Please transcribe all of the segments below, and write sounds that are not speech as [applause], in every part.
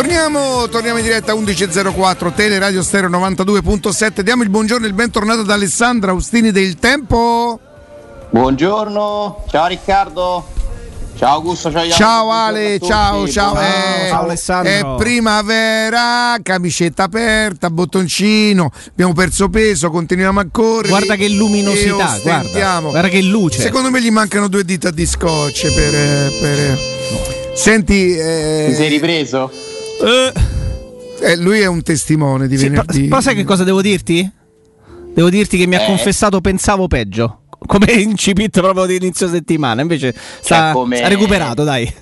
Torniamo, torniamo in diretta 11.04 Tele Radio Stereo 92.7 Diamo il buongiorno e il bentornato ad Alessandra Austini del Tempo. Buongiorno, ciao Riccardo. Ciao Augusto, ciao, ciao Ale, ciao, ciao, ciao, eh, ciao Alessandro. È primavera, camicetta aperta, bottoncino, abbiamo perso peso, continuiamo a correre. Guarda che luminosità, guarda, guarda che luce. Secondo me gli mancano due dita di scotch per... per... Senti... eh, Ti sei ripreso? Eh, eh, lui è un testimone di sì, venerdì. però- però sai che cosa devo dirti? Devo dirti che mi ha Eh. confessato pensavo peggio. Come [laughs] incipit proprio di inizio settimana. Invece sta, Cioè, come- ha recuperato, dai.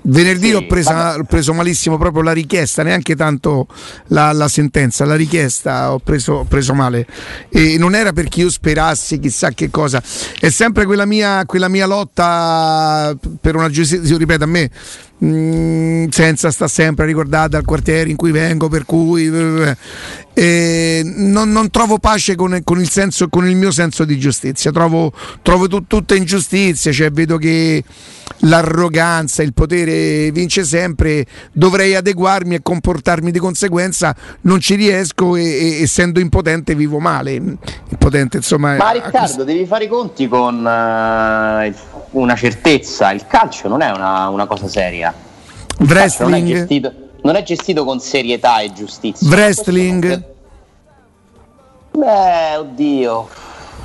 Venerdì Sì, ho, presa- vabbè. ho preso malissimo proprio la richiesta, neanche tanto la, la sentenza, la richiesta ho preso, ho preso male. E non era perché io sperassi chissà che cosa, è sempre quella mia, quella mia lotta per una giustizia, ripeto a me, mh, senza sta sempre ricordata al quartiere in cui vengo, per cui eh, non, non trovo pace con, con il senso, con il mio senso di giustizia, trovo, trovo tut- tutta ingiustizia, cioè vedo che l'arroganza, il potere vince sempre, dovrei adeguarmi e comportarmi di conseguenza, non ci riesco e, e- essendo impotente vivo male. Impotente, insomma. Ma Riccardo, devi fare i conti con eh, il- una certezza, il calcio non è una, una cosa seria. Il calcio non è, Wrestling, gestito, non è gestito con serietà e giustizia. wrestling, Beh, oddio.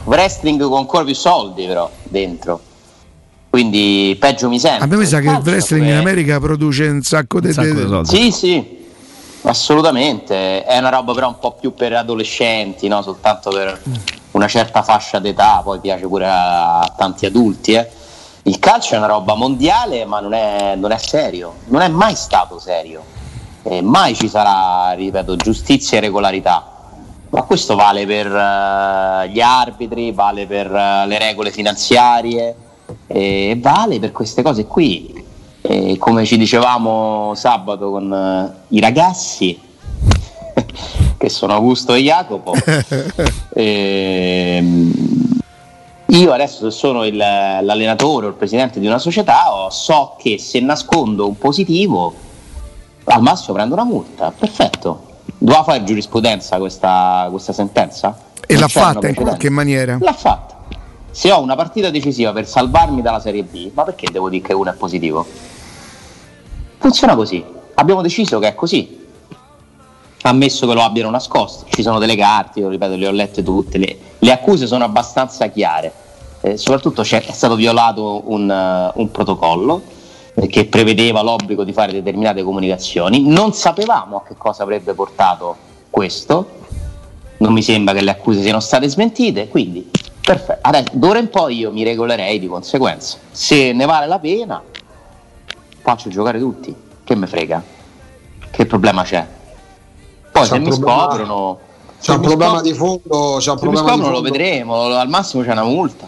Wrestling con ancora più soldi però dentro. Quindi peggio mi sento. a me mi sa che il wrestling in America produce un sacco di... Un sacco di soldi. Sì, sì, assolutamente. È una roba però un po' più per adolescenti, no? soltanto per una certa fascia d'età, poi piace pure a tanti adulti. eh. Il calcio è una roba mondiale, ma non è, non è serio, non è mai stato serio. E mai ci sarà, ripeto, giustizia e regolarità. Ma questo vale per eh, gli arbitri, vale per eh, le regole finanziarie, e vale per queste cose qui. E come ci dicevamo sabato con eh, i ragazzi, [laughs] che sono Augusto e Jacopo, [laughs] ehm, io adesso se sono il- l'allenatore o il presidente di una società so che se nascondo un positivo al massimo prendo una multa, perfetto. Doveva fare giurisprudenza questa, questa sentenza? E Non l'ha fatta in qualche maniera. L'ha fatta. Se ho una partita decisiva per salvarmi dalla Serie B, ma perché devo dire che uno è positivo? Funziona così. Abbiamo deciso che è così. Ammesso che lo abbiano nascosto. Ci sono delle carte, io ripeto, le ho lette tutte. Le, le accuse sono abbastanza chiare. Eh, soprattutto c'è- è stato violato un, eh, un protocollo eh, che prevedeva l'obbligo di fare determinate comunicazioni. Non sapevamo a che cosa avrebbe portato questo. Non mi sembra che le accuse siano state smentite, quindi perfetto. Adesso, d'ora in poi io mi regolerei di conseguenza. Se ne vale la pena, faccio giocare tutti. Che me frega? Che problema c'è? Poi C'è se mi problema- scoprono. C'è un problema scop- di fondo, c'è un problema di scoprono lo fondo, vedremo, al massimo c'è una multa.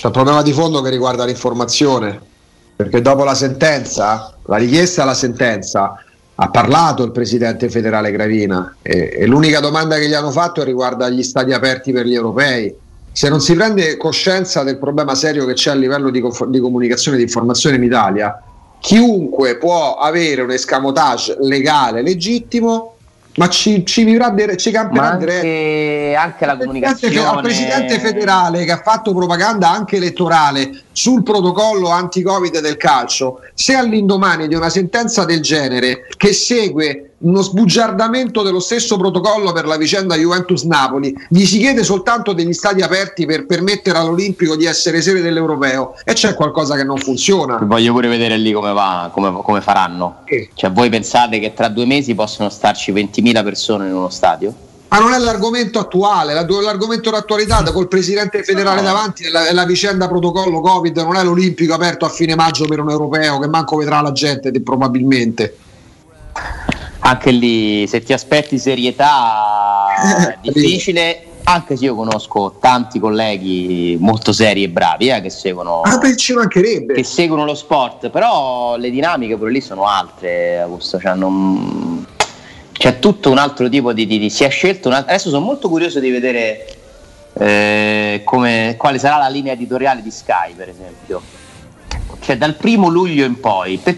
C'è un problema di fondo che riguarda l'informazione, perché dopo la sentenza, la richiesta alla sentenza, ha parlato il presidente federale Gravina e, e l'unica domanda che gli hanno fatto riguarda gli stati aperti per gli europei. Se non si prende coscienza del problema serio che c'è a livello di, di comunicazione e di informazione in Italia, chiunque può avere un escamotage legale, legittimo, ma ci, ci vivrà, de- ci camperà anche, anche la comunicazione. al presidente federale che ha fatto propaganda anche elettorale sul protocollo anti-Covid del calcio, se all'indomani di una sentenza del genere che segue uno sbugiardamento dello stesso protocollo per la vicenda Juventus-Napoli, gli si chiede soltanto degli stati aperti per permettere all'Olimpico di essere sede dell'Europeo e c'è qualcosa che non funziona. Voglio pure vedere lì come va, come, come faranno. Sì. Cioè, voi pensate che tra due mesi possono starci 20.000 persone in uno stadio? Ma non è l'argomento attuale, la- l'argomento d'attualità col presidente federale davanti è la, è la vicenda protocollo Covid, non è l'Olimpico aperto a fine maggio per un europeo che manco vedrà la gente probabilmente. Anche lì, se ti aspetti serietà, [laughs] è difficile. Anche se io conosco tanti colleghi molto seri e bravi eh, che seguono. Ah, beh, ci mancherebbe. che seguono lo sport, però le dinamiche pure lì sono altre, Augusto. Cioè non- C'è tutto un altro tipo di. di- di- si è scelto. un alt- Adesso sono molto curioso di vedere eh, come- quale sarà la linea editoriale di Sky, per esempio. Cioè, dal primo luglio in poi, per,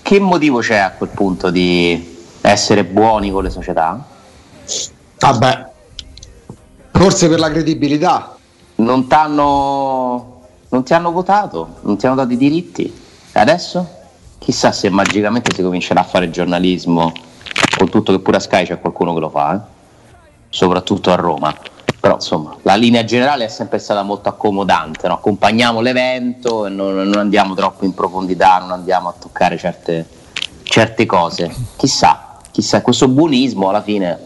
che motivo c'è a quel punto di essere buoni con le società? Vabbè, forse per la credibilità. Non, non ti hanno votato, non ti hanno dato i diritti. E adesso? Chissà se magicamente si comincerà a fare giornalismo, con tutto che pure a Sky c'è qualcuno che lo fa, eh? soprattutto a Roma. Però insomma, la linea generale è sempre stata molto accomodante, no? accompagniamo l'evento e non, non, andiamo troppo in profondità, non andiamo a toccare certe, certe cose. Chissà, chissà, questo buonismo alla fine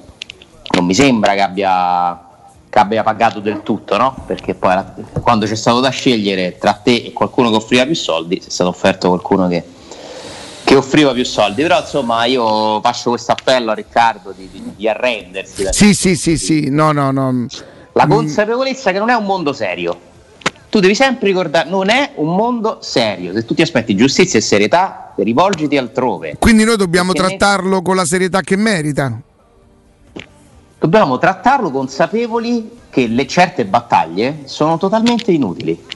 non mi sembra che abbia che abbia pagato del tutto, no? Perché poi quando c'è stato da scegliere tra te e qualcuno che offriva più soldi, è stato offerto qualcuno che, che offriva più soldi. Però insomma io faccio questo appello a Riccardo di, di, di arrendersi. Sì, sì, sì, sì, no, no, no. La mm. consapevolezza che non è un mondo serio. Tu devi sempre ricordare, non è un mondo serio. Se tu ti aspetti giustizia e serietà, rivolgiti altrove. Quindi noi dobbiamo Perché trattarlo ne... con la serietà che merita dobbiamo trattarlo consapevoli che le certe battaglie sono totalmente inutili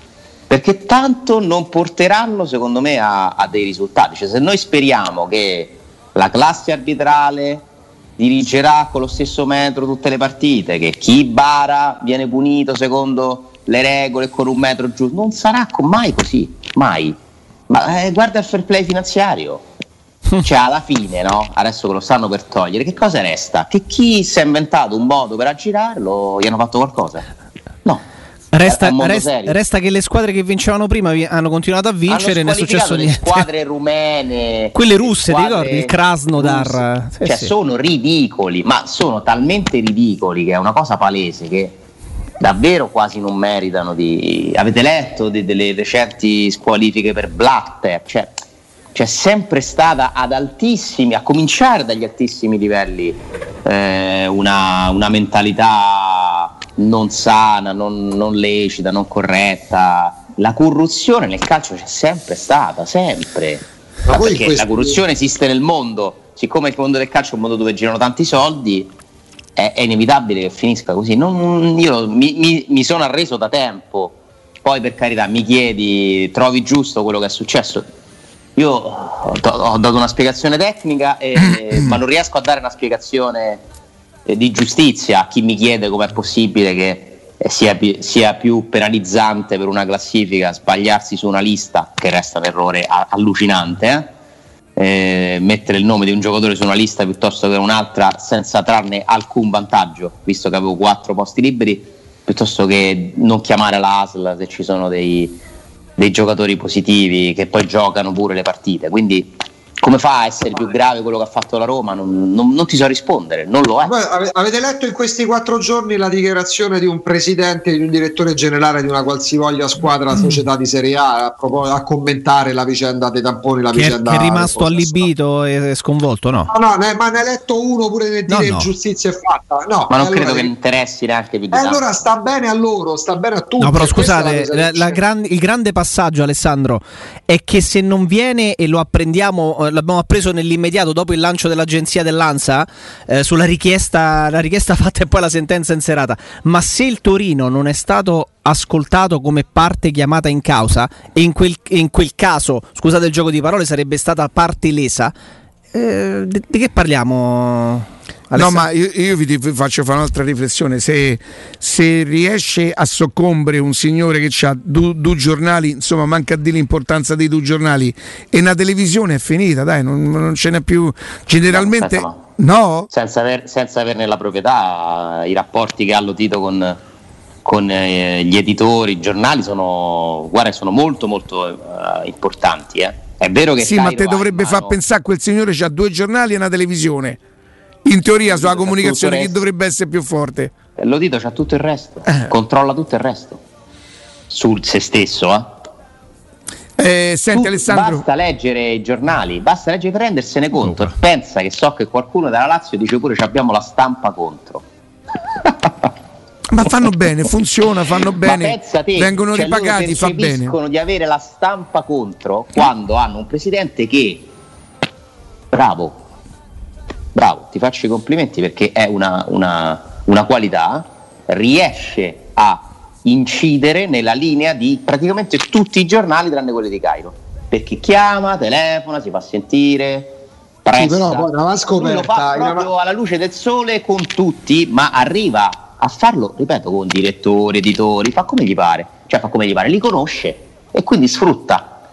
perché tanto non porteranno secondo me a, a dei risultati cioè, se noi speriamo che la classe arbitrale dirigerà con lo stesso metro tutte le partite che chi bara viene punito secondo le regole con un metro giusto non sarà mai così mai ma eh, guarda il fair play finanziario [laughs] cioè alla fine, no? Adesso che lo stanno per togliere, che cosa resta? Che chi si è inventato un modo per aggirarlo gli hanno fatto qualcosa? No. Resta, resta, resta, che le squadre che vincevano prima hanno continuato a vincere e non è successo niente. Le squadre rumene, [laughs] quelle russe, squadre ti ricordi? Il Krasnodar, sì, cioè sì. sono ridicoli, ma sono talmente ridicoli che è una cosa palese che davvero quasi non meritano di. Avete letto de- delle recenti squalifiche per Blatter? Cioè, c'è sempre stata ad altissimi, a cominciare dagli altissimi livelli, eh, una, una, mentalità non sana, non, non, lecita, non corretta. La corruzione nel calcio c'è sempre stata, sempre. Ma perché questo... la corruzione esiste nel mondo, siccome il mondo del calcio è un mondo dove girano tanti soldi, è, è inevitabile che finisca così. Non, io mi, mi, mi sono arreso da tempo, poi per carità mi chiedi, trovi giusto quello che è successo? Io ho, dato una spiegazione tecnica, e, [clears throat] ma non riesco a dare una spiegazione eh, di giustizia a chi mi chiede com'è possibile che eh, sia, sia, più penalizzante per una classifica sbagliarsi su una lista, che resta un errore allucinante, eh? Eh, mettere il nome di un giocatore su una lista piuttosto che un'altra senza trarne alcun vantaggio, visto che avevo quattro posti liberi, piuttosto che non chiamare la ASL se ci sono dei, dei giocatori positivi che poi giocano pure le partite. Quindi come fa a essere più grave quello che ha fatto la Roma? Non, non, non ti so rispondere, non lo è. Beh, avete letto in questi quattro giorni la dichiarazione di un presidente, di un direttore generale di una qualsivoglia squadra, mm. società di Serie A, a, a, commentare la vicenda dei tamponi, la che, vicenda che è rimasto allibito e sconvolto, no? No, no, ne, ma ne ha letto uno pure nel dire no, no. giustizia è fatta. No, ma non allora, credo che interessi neanche più di E allora sta bene a loro, sta bene a tutti. No, però scusate, la, la gran, il grande passaggio, Alessandro, è che se non viene e lo apprendiamo, eh, l'abbiamo appreso nel nell'immediato dopo il lancio dell'agenzia dell'ANSA eh, sulla richiesta, richiesta fatta e poi la sentenza in serata. Ma se il Torino non è stato ascoltato come parte chiamata in causa e in quel, in quel caso, scusate il gioco di parole, sarebbe stata parte lesa, eh, di, di che parliamo? No, ma io, io, vi faccio fare un'altra riflessione. Se, se riesce a soccombere un signore che ha due, due giornali, insomma, manca di l'importanza dei due giornali, e una televisione è finita, dai, non, non ce n'è più. Generalmente. No, no? Senza, aver, senza, averne la proprietà, i rapporti che ha Lotito con, con eh, gli editori, i giornali sono, guarda, sono molto, molto uh, importanti. Eh. È vero che. Sì, Cairo ma te dovrebbe far pensare a quel signore che ha due giornali e una televisione. In teoria sulla comunicazione chi dovrebbe essere più forte? Eh, lo dito, c'ha tutto il resto, eh. controlla tutto il resto su se stesso. Eh. Eh, senti, Alessandro. Basta leggere i giornali, basta leggere per rendersene conto. Oh. Pensa che so che qualcuno della Lazio dice pure che abbiamo la stampa contro. [laughs] Ma fanno bene, funziona, fanno bene, te, vengono cioè ripagati, fa bene. Dicono di avere la stampa contro quando hanno un presidente che, bravo, bravo, ti faccio i complimenti perché è una, una, una qualità, riesce a incidere nella linea di praticamente tutti i giornali tranne quelli di Cairo. perché chiama, telefona, si fa sentire, pressa. Sì, però poi una scoperta, lo fa proprio una... alla luce del sole con tutti, ma arriva a farlo, ripeto, con direttori, editori, fa come gli pare, cioè fa come gli pare, li conosce e quindi sfrutta.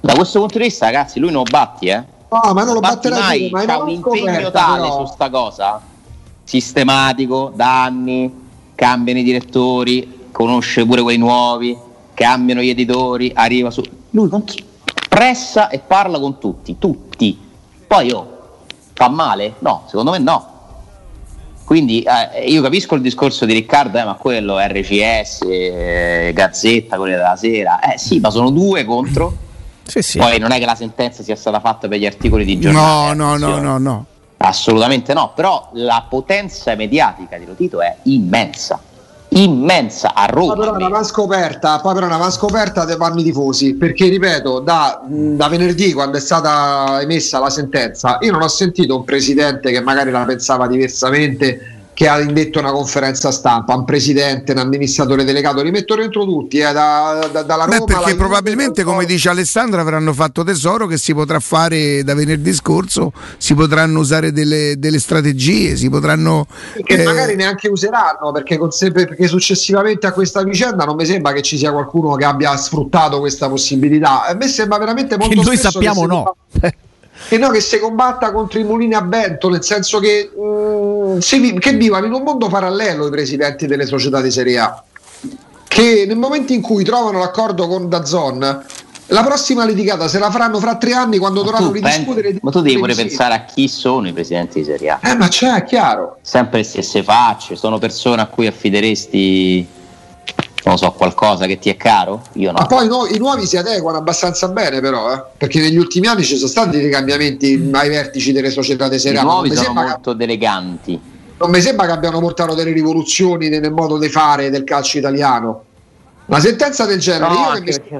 Da questo punto di vista, ragazzi, lui non batti, eh. No, ma non lo batterà mai, ma c'ha un impegno tale però. su sta cosa, sistematico, da anni, cambiano i direttori, conosce pure quei nuovi, cambiano gli editori, arriva su... Lui pressa e parla con tutti, tutti. Poi oh, fa male? No, secondo me no quindi eh, io capisco il discorso di Riccardo, eh, ma quello RCS, eh, Gazzetta, quelle della sera. Eh sì, ma sono due contro. Sì, sì. Poi non è che la sentenza sia stata fatta per gli articoli di giornale. No, no, no, no, no. Assolutamente no, però la potenza mediatica di Lotito è immensa immensa a Roma. Poi però una scoperta, poi però una scoperta dei panni tifosi, perché ripeto, da, da, venerdì quando è stata emessa la sentenza, io non ho sentito un presidente che magari la pensava diversamente che ha indetto una conferenza stampa, un presidente, un amministratore delegato, li metto dentro tutti, eh, da, da, dalla Roma. Beh, perché probabilmente, come dice Alessandro, avranno fatto tesoro che si potrà fare da venerdì scorso, si potranno usare delle, delle strategie, si potranno... Che eh... magari neanche useranno, perché, perché, successivamente a questa vicenda non mi sembra che ci sia qualcuno che abbia sfruttato questa possibilità. A me sembra veramente molto... Che noi sappiamo no. E no che si combatta contro i mulini a vento, nel senso che, mh, mm, si, che vivono in un mondo parallelo i presidenti delle società di Serie A, che nel momento in cui trovano l'accordo con Dazon, la prossima litigata se la faranno fra tre anni quando ma dovranno ridiscutere. Pensi, ma tu devi pure pensare a chi sono i presidenti di Serie A. Eh, ma c'è, è chiaro. Sempre le stesse facce, sono persone a cui affideresti non so, qualcosa che ti è caro? Io no. Ma poi no, i nuovi si adeguano abbastanza bene, però, eh? perché negli ultimi anni ci sono stati dei cambiamenti ai vertici delle società A. I nuovi sono molto che... eleganti. Non mi sembra che abbiano portato delle rivoluzioni nel modo di fare del calcio italiano. Una sentenza del genere, no, io che mi... Perché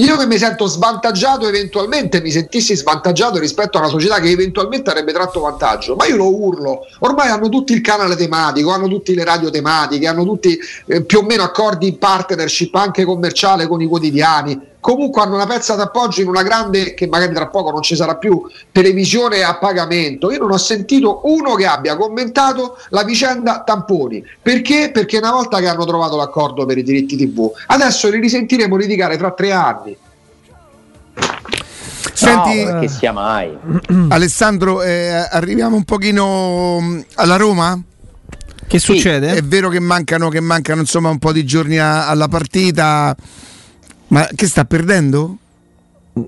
io che mi sento svantaggiato eventualmente, mi sentissi svantaggiato rispetto a una società che eventualmente avrebbe tratto vantaggio, ma io lo urlo. Ormai hanno tutti il canale tematico, hanno tutte le radio tematiche, hanno tutti eh, più o meno accordi in partnership anche commerciale con i quotidiani comunque hanno una pezza d'appoggio in una grande, che magari tra poco non ci sarà più, televisione a pagamento. Io non ho sentito uno che abbia commentato la vicenda tamponi. Perché? Perché una volta che hanno trovato l'accordo per i diritti TV, adesso li risentiremo litigare tra tre anni. Senti, no, che sia mai. [clears throat] Alessandro, eh, arriviamo un pochino mm, alla Roma? Che succede? È vero che mancano, che mancano insomma un po' di giorni a, alla partita. Ma che sta perdendo?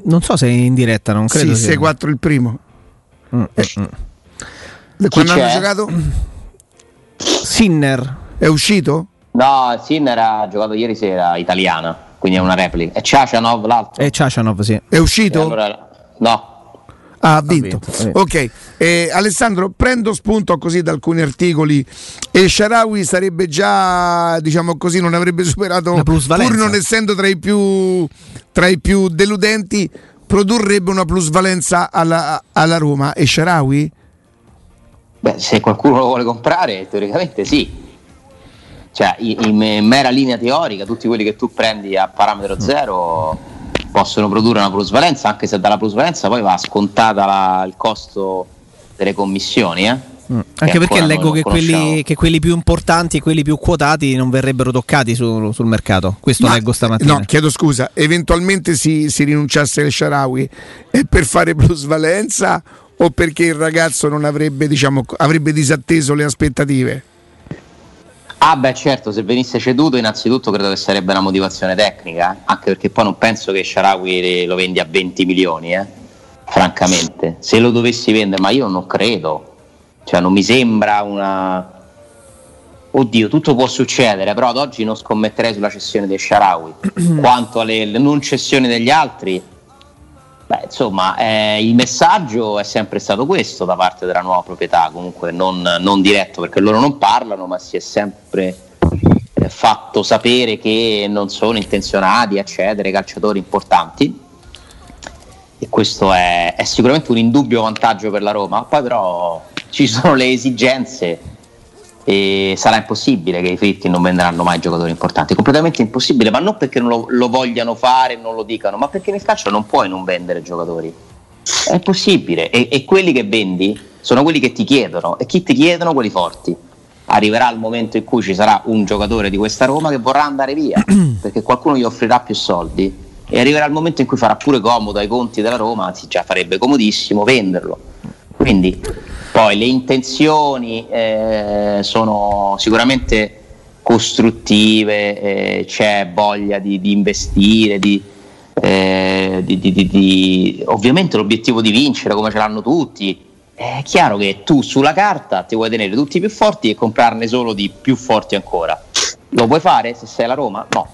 Non so se è in diretta, non credo. Sì, 6-4 il primo. Mm, eh. mm. Quando hanno giocato? Sinner. È uscito? No, Sinner ha giocato ieri sera italiana, quindi è una replica. È Ciacianov l'altro? È Ciacianov, sì. È uscito? Allora, no, Ah, ha vinto. Ha vinto ok, eh, Alessandro, prendo spunto così da alcuni articoli e Sharawi sarebbe già, diciamo così, non avrebbe superato, pur non essendo tra i più, tra i più deludenti, produrrebbe una plusvalenza alla, alla Roma. E Sharawi? Beh, se qualcuno lo vuole comprare, teoricamente sì. Cioè, in, in mera linea teorica, tutti quelli che tu prendi a parametro zero possono produrre una plusvalenza, anche se dalla plusvalenza poi va scontata la, il costo delle commissioni. Eh? Mm. Anche perché leggo che quelli, che quelli, più importanti e quelli più quotati non verrebbero toccati su, sul mercato. Questo Ma, leggo stamattina. No, chiedo scusa, eventualmente si, si rinunciasse al Sharawi è per fare plusvalenza o perché il ragazzo non avrebbe, diciamo, avrebbe disatteso le aspettative? Ah beh certo, se venisse ceduto innanzitutto credo che sarebbe una motivazione tecnica, anche perché poi non penso che Sharawi lo vendi a 20 milioni, eh? francamente. Se lo dovessi vendere, ma io non credo, cioè non mi sembra una... Oddio, tutto può succedere, però ad oggi non scommetterei sulla cessione dei Sharawi. [clears throat] Quanto alle non cessioni degli altri, Beh, insomma, eh, il messaggio è sempre stato questo da parte della nuova proprietà, comunque non, non diretto perché loro non parlano, ma si è sempre eh, fatto sapere che non sono intenzionati a cedere calciatori importanti e questo è, è, sicuramente un indubbio vantaggio per la Roma. Poi però ci sono le esigenze e sarà impossibile che i Fritti non venderanno mai giocatori importanti, completamente impossibile, ma non perché non lo, lo vogliano fare, non lo dicano, ma perché nel calcio non puoi non vendere giocatori. È possibile e, e quelli che vendi sono quelli che ti chiedono e chi ti chiedono quelli forti. Arriverà il momento in cui ci sarà un giocatore di questa Roma che vorrà andare via [clears throat] perché qualcuno gli offrirà più soldi e arriverà il momento in cui farà pure comodo ai conti della Roma, anzi già farebbe comodissimo venderlo. Quindi poi le intenzioni eh, sono sicuramente costruttive, eh, c'è voglia di, di investire, di, eh, di, ovviamente l'obiettivo di vincere come ce l'hanno tutti. È chiaro che tu sulla carta ti vuoi tenere tutti più forti e comprarne solo di più forti ancora. Lo puoi fare se sei la Roma? No.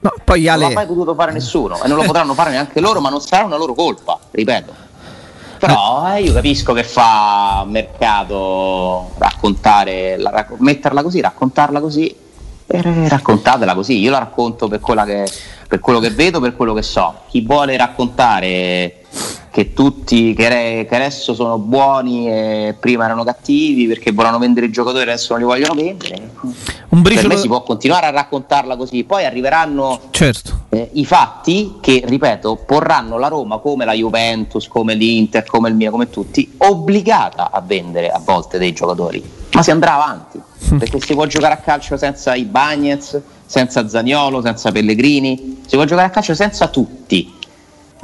no poi Ale... Non l'ha mai potuto fare nessuno e non lo potranno fare neanche loro, ma non sarà una loro colpa, ripeto. Però eh, io capisco che fa mercato raccontare, la, metterla così, raccontarla così e raccontatela così. Io la racconto per, che, per quello che vedo, per quello che so. Chi vuole raccontare che tutti che, che, adesso sono buoni e prima erano cattivi perché volevano vendere i giocatori e adesso non li vogliono vendere. Un briciolo... Per me si può continuare a raccontarla così, poi arriveranno certo. eh, i fatti che, ripeto, porranno la Roma come la Juventus, come l'Inter, come il mio, come tutti, obbligata a vendere a volte dei giocatori, ma si andrà avanti perché si può giocare a calcio senza i Bagnets, senza Zaniolo, senza Pellegrini, si può giocare a calcio senza tutti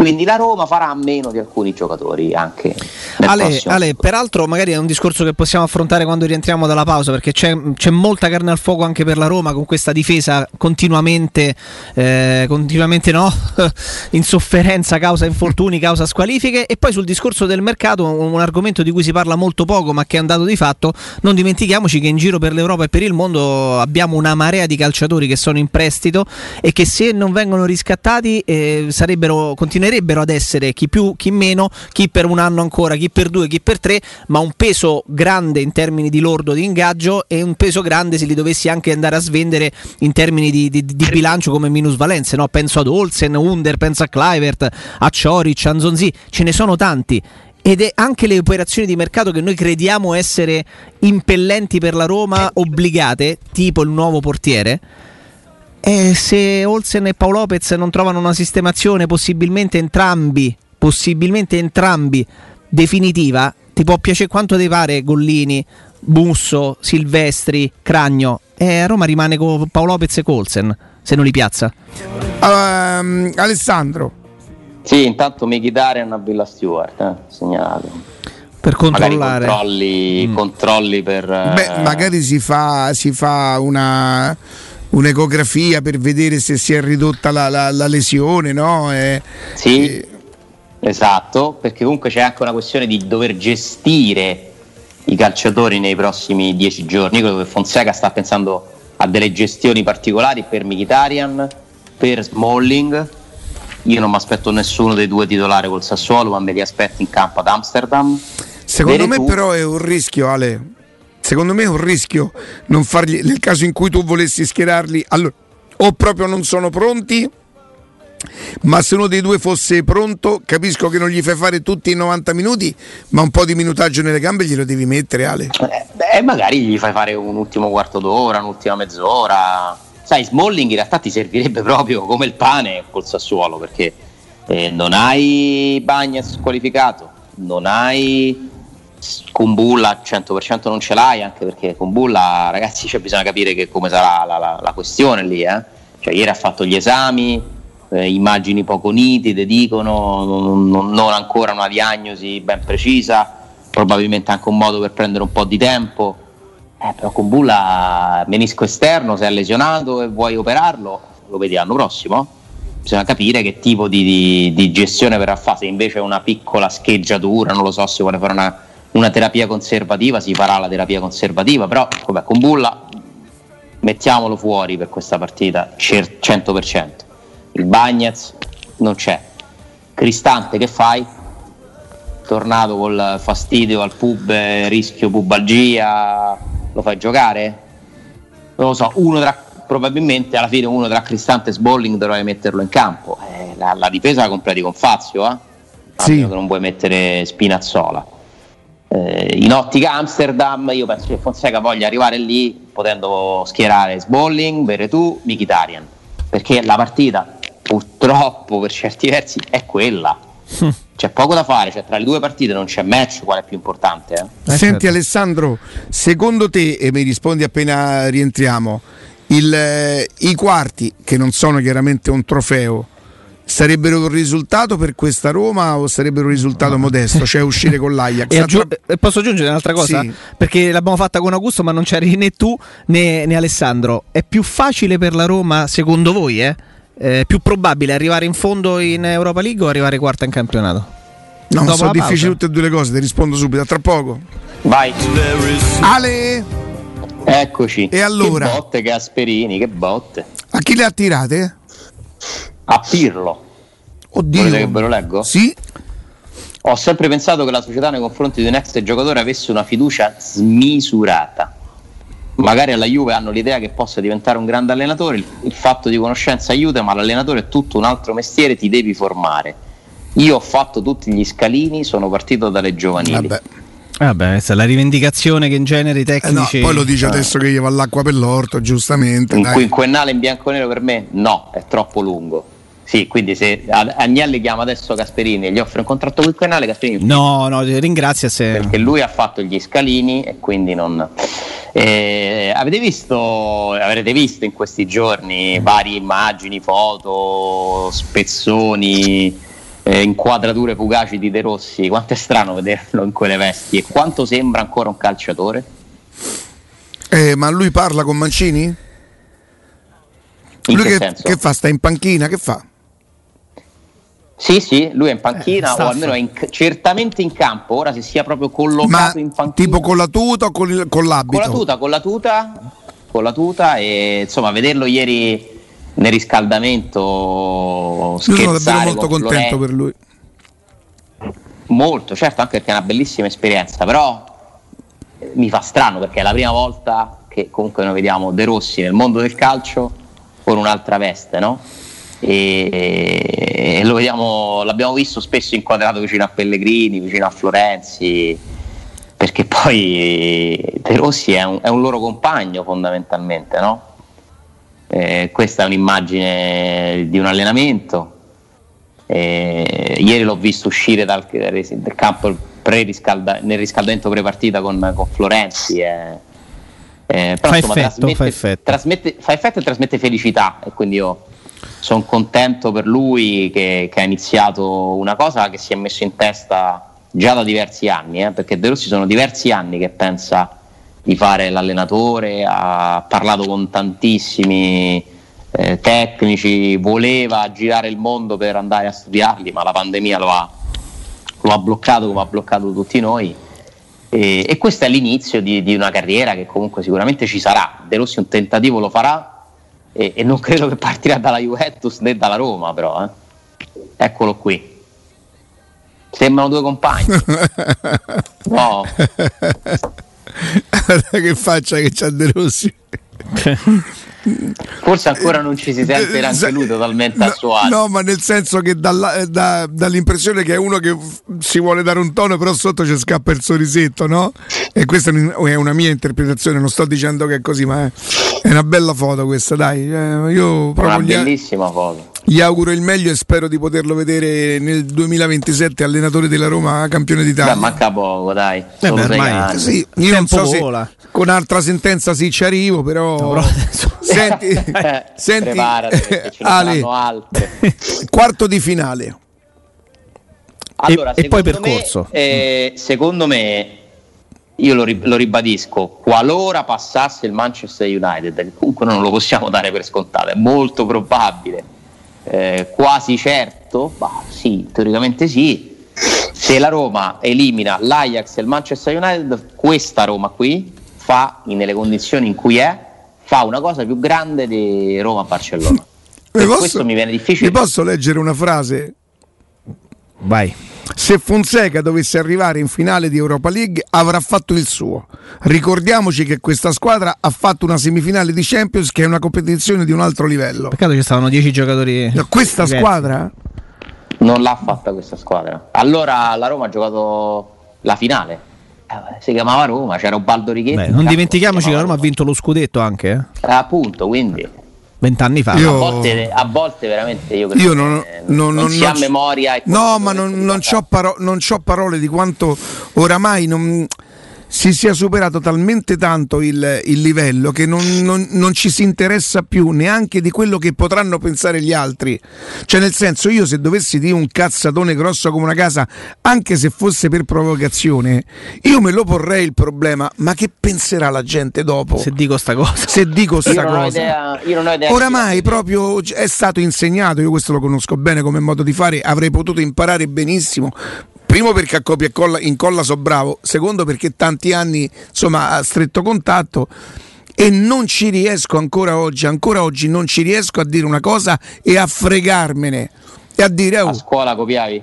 quindi la Roma farà a meno di alcuni giocatori anche. Ale, Ale, peraltro, magari è un discorso che possiamo affrontare quando rientriamo dalla pausa, perché c'è, c'è molta carne al fuoco anche per la Roma con questa difesa continuamente, eh, continuamente no, [laughs] in sofferenza, causa infortuni, causa squalifiche. E poi sul discorso del mercato, un argomento di cui si parla molto poco, ma che è andato di fatto. Non dimentichiamoci che in giro per l'Europa e per il mondo abbiamo una marea di calciatori che sono in prestito e che se non vengono riscattati eh, sarebbero continuerebbero continuerebbero ad essere chi più, chi meno, chi per un anno ancora, chi per due, chi per tre, ma un peso grande in termini di lordo di ingaggio e un peso grande se li dovessi anche andare a svendere in termini di, di, di bilancio come minusvalenze. No? Penso ad Olsen, Under, penso a Clivert, a Cioric, a Nzonzi, ce ne sono tanti ed è anche le operazioni di mercato che noi crediamo essere impellenti per la Roma, obbligate, tipo il nuovo portiere, e se Olsen e Paolo Lopez non trovano una sistemazione, possibilmente entrambi, possibilmente entrambi, definitiva, ti può piacere quanto ti pare Gollini, Busso, Silvestri, Cragno. E a Roma rimane con Paolo Lopez e Olsen, se non li piazza. Um, Alessandro. Sì, intanto Mkhitaryan a Villa Stewart, eh, segnalato per controllare controlli, mm. controlli per Beh, magari si fa, si fa una un'ecografia per vedere se si è ridotta la, la, la lesione, no? E, sì, e... esatto, perché comunque c'è anche una questione di dover gestire i calciatori nei prossimi dieci giorni. Credo che Fonseca sta pensando a delle gestioni particolari per Mkhitaryan, per Smalling. Io non mi aspetto nessuno dei due titolari col Sassuolo, ma me li aspetto in campo ad Amsterdam. Secondo Vere me, tu... però, è un rischio, Ale secondo me è un rischio non fargli, nel caso in cui tu volessi schierarli, allora, o proprio non sono pronti, ma se uno dei due fosse pronto, capisco che non gli fai fare tutti i 90 minuti, ma un po' di minutaggio nelle gambe glielo devi mettere, Ale. Eh, beh, magari gli fai fare un ultimo quarto d'ora, un'ultima mezz'ora. Sai, Smalling in realtà ti servirebbe proprio come il pane col Sassuolo, perché eh, non hai Bagnas qualificato, non hai con Bulla al 100% non ce l'hai anche perché con Bulla ragazzi cioè, bisogna capire che come sarà la, la, la questione lì eh? cioè, ieri ha fatto gli esami eh, immagini poco nitide dicono non, non, ancora una diagnosi ben precisa probabilmente anche un modo per prendere un po' di tempo. Eh, però con Bulla menisco esterno se è lesionato e vuoi operarlo lo vedi l'anno prossimo. Bisogna capire che tipo di, di, di gestione verrà fatta. Se invece è una piccola scheggiatura non lo so se vuole fare una una terapia conservativa, si farà la terapia conservativa, però vabbè, con Bulla mettiamolo fuori per questa partita 100%. Il Bagnez non c'è. Cristante che fai? Tornato col fastidio al pub, rischio pubalgia, lo fai giocare? Non lo so, uno tra, probabilmente alla fine uno tra Cristante e Sbolling dovrai metterlo in campo. Eh, la, la, difesa la completi con Fazio, eh? Sì. non vuoi mettere Spinazzola Eh, in ottica Amsterdam, io penso che Fonseca voglia arrivare lì potendo schierare Sbolling, Veretù, Mkhitaryan, perché la partita purtroppo per certi versi è quella. C'è poco da fare, cioè tra le due partite non c'è match, qual è più importante? Eh? Eh, Senti certo. Alessandro, secondo te, e mi rispondi appena rientriamo, il, eh, i quarti, che non sono chiaramente un trofeo, sarebbero un risultato per questa Roma o sarebbero un risultato no. modesto, cioè uscire con l'Ajax? [laughs] E aggiung- posso aggiungere un'altra cosa? Sì. Perché l'abbiamo fatta con Augusto, ma non c'eri né tu né, né Alessandro. È più facile per la Roma, secondo voi, eh? Eh, più probabile arrivare in fondo in Europa League o arrivare quarta in campionato? No, Dopo sono difficili tutte e due le cose, ti rispondo subito, tra poco. Vai. Ale! Eccoci. E allora? Che botte, che Asperini, che botte. A chi le ha tirate? A Pirlo. Oddio. Volete che ve lo leggo? Sì. Ho sempre pensato che la società nei confronti di un ex giocatore avesse una fiducia smisurata. Magari alla Juve hanno l'idea che possa diventare un grande allenatore, il, il fatto di conoscenza aiuta, ma l'allenatore è tutto un altro mestiere, ti devi formare. Io ho fatto tutti gli scalini, sono partito dalle giovanili. Vabbè. Vabbè, questa è la rivendicazione che in genere i tecnici. Eh no, poi lo dice adesso che gli va l'acqua per l'orto, giustamente. Un quinquennale in bianco e nero per me? No, è troppo lungo. Sì, quindi se Agnelli chiama adesso Gasperini e gli offre un contratto quinquennale, Gasperini. No, no, ringrazia se. Perché lui ha fatto gli scalini e quindi non. Eh, avete visto, avrete visto in questi giorni varie immagini, foto, spezzoni, eh, inquadrature fugaci di De Rossi? Quanto è strano vederlo in quelle vesti e quanto sembra ancora un calciatore? Eh, ma lui parla con Mancini? In lui che, che, che fa? Sta in panchina? Che fa? Sì, sì, lui è in panchina eh, o almeno è in, certamente in campo. Ora se sia proprio collocato Ma in panchina. Tipo con la tuta o con, con l'abito? Con la tuta, con la tuta, con la tuta e insomma vederlo ieri nel riscaldamento Io sono davvero molto contento per lui. Molto, certo, anche perché è una bellissima esperienza, però mi fa strano perché è la prima volta che comunque noi vediamo De Rossi nel mondo del calcio con un'altra veste, no? E, lo vediamo, l'abbiamo visto spesso inquadrato vicino a Pellegrini, vicino a Florenzi, perché poi De Rossi è un, è un loro compagno fondamentalmente, no? eh, questa è un'immagine di un allenamento. Eh, ieri l'ho visto uscire dal, dal campo nel riscaldamento pre-partita con, con Florenzi. Eh, eh, però, fa, insomma, effetto, fa, effetto. Trasmette, fa effetto e trasmette felicità e quindi io sono contento per lui che, che, ha iniziato una cosa che si è messo in testa già da diversi anni, eh, perché De Rossi sono diversi anni che pensa di fare l'allenatore, ha parlato con tantissimi eh, tecnici, voleva girare il mondo per andare a studiarli, ma la pandemia lo ha, lo ha bloccato come ha bloccato tutti noi. E, e questo è l'inizio di, di, una carriera che comunque sicuramente ci sarà. De Rossi un tentativo lo farà, e, e, non credo che partirà dalla Juventus né dalla Roma, però. Eh. Eccolo qui. Sembrano due compagni. [laughs] no. che faccia che c'ha De Rossi. Forse ancora non ci si sente neanche lui totalmente a suo agio. No, ma nel senso che dalla, da, dall'impressione che è uno che si vuole dare un tono, però sotto ci scappa il sorrisetto, no? E questa è una mia interpretazione, non sto dicendo che è così, ma è, è una bella foto questa, dai. Eh, io proprio una bellissima foto. Gli auguro il meglio e spero di poterlo vedere nel 2027 allenatore della Roma, campione d'Italia. Beh, manca poco, dai. Eh beh, ormai, sì, io non so vola. se con altra sentenza sì ci arrivo, però... No, però [laughs] senti, [laughs] senti Ale, [laughs] quarto di finale. Allora, e, e poi percorso. Me, eh, secondo me, io lo, lo, ribadisco, qualora passasse il Manchester United, comunque non lo possiamo [laughs] dare per scontato, è molto probabile, eh, quasi certo, bah, sì, teoricamente sì, se la Roma elimina l'Ajax e il Manchester United, questa Roma qui fa, nelle condizioni in cui è, fa una cosa più grande di Roma-Barcellona. Posso, questo mi viene difficile. Vi posso leggere una frase? Vai. Se Fonseca dovesse arrivare in finale di Europa League avrà fatto il suo. Ricordiamoci che questa squadra ha fatto una semifinale di Champions che è una competizione di un altro livello. Peccato ci stavano 10 giocatori. No, questa diversi. squadra? Non l'ha fatta questa squadra. Allora la Roma ha giocato la finale Eh, si chiamava Roma, c'era Ubaldo Righetti. Beh, non dimentichiamoci che la Roma ha vinto lo scudetto anche. Eh? Eh, appunto, quindi Vent'anni fa. io, a, volte, a, volte, veramente io credo io non, non, non, non si ha memoria. no, ma non, non, c'ho paro- non c'ho parole di quanto oramai non si sia superato talmente tanto il, il livello che non, non, non, ci si interessa più neanche di quello che potranno pensare gli altri. Cioè, nel senso, io se dovessi dire un cazzatone grosso come una casa, anche se fosse per provocazione, io me lo porrei il problema, ma che penserà la gente dopo? Se dico sta cosa. Se dico sta io cosa. Idea, io non ho idea Oramai proprio è stato insegnato, io questo lo conosco bene come modo di fare, avrei potuto imparare benissimo, Primo perché a copia e colla, incolla so bravo, secondo perché tanti anni insomma a stretto contatto e non ci riesco ancora oggi, ancora oggi non ci riesco a dire una cosa e a fregarmene e a dire oh, a scuola copiavi?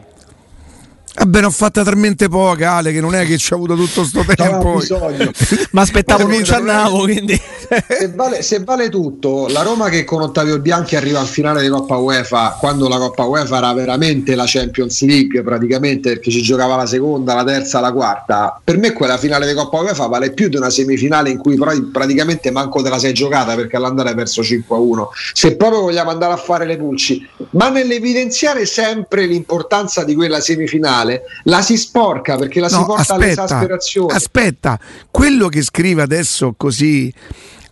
Vabbè, ne ho fatta talmente poca, Ale, che non è che ci ho avuto tutto sto tempo. [laughs] Ma aspettavo, non ci andavo, quindi. Se vale, se vale, tutto, la Roma che con Ottavio Bianchi arriva al finale di Coppa UEFA, quando la Coppa UEFA era veramente la Champions League, praticamente perché ci giocava la seconda, la terza, la quarta, per me quella finale di Coppa UEFA vale più di una semifinale in cui praticamente manco te la sei giocata perché all'andare hai perso 5-1. Se proprio vogliamo andare a fare le pulci, ma nell'evidenziare sempre l'importanza di quella semifinale finale la si sporca perché la no, si porta aspetta, all'esasperazione. Aspetta, quello che scrive adesso così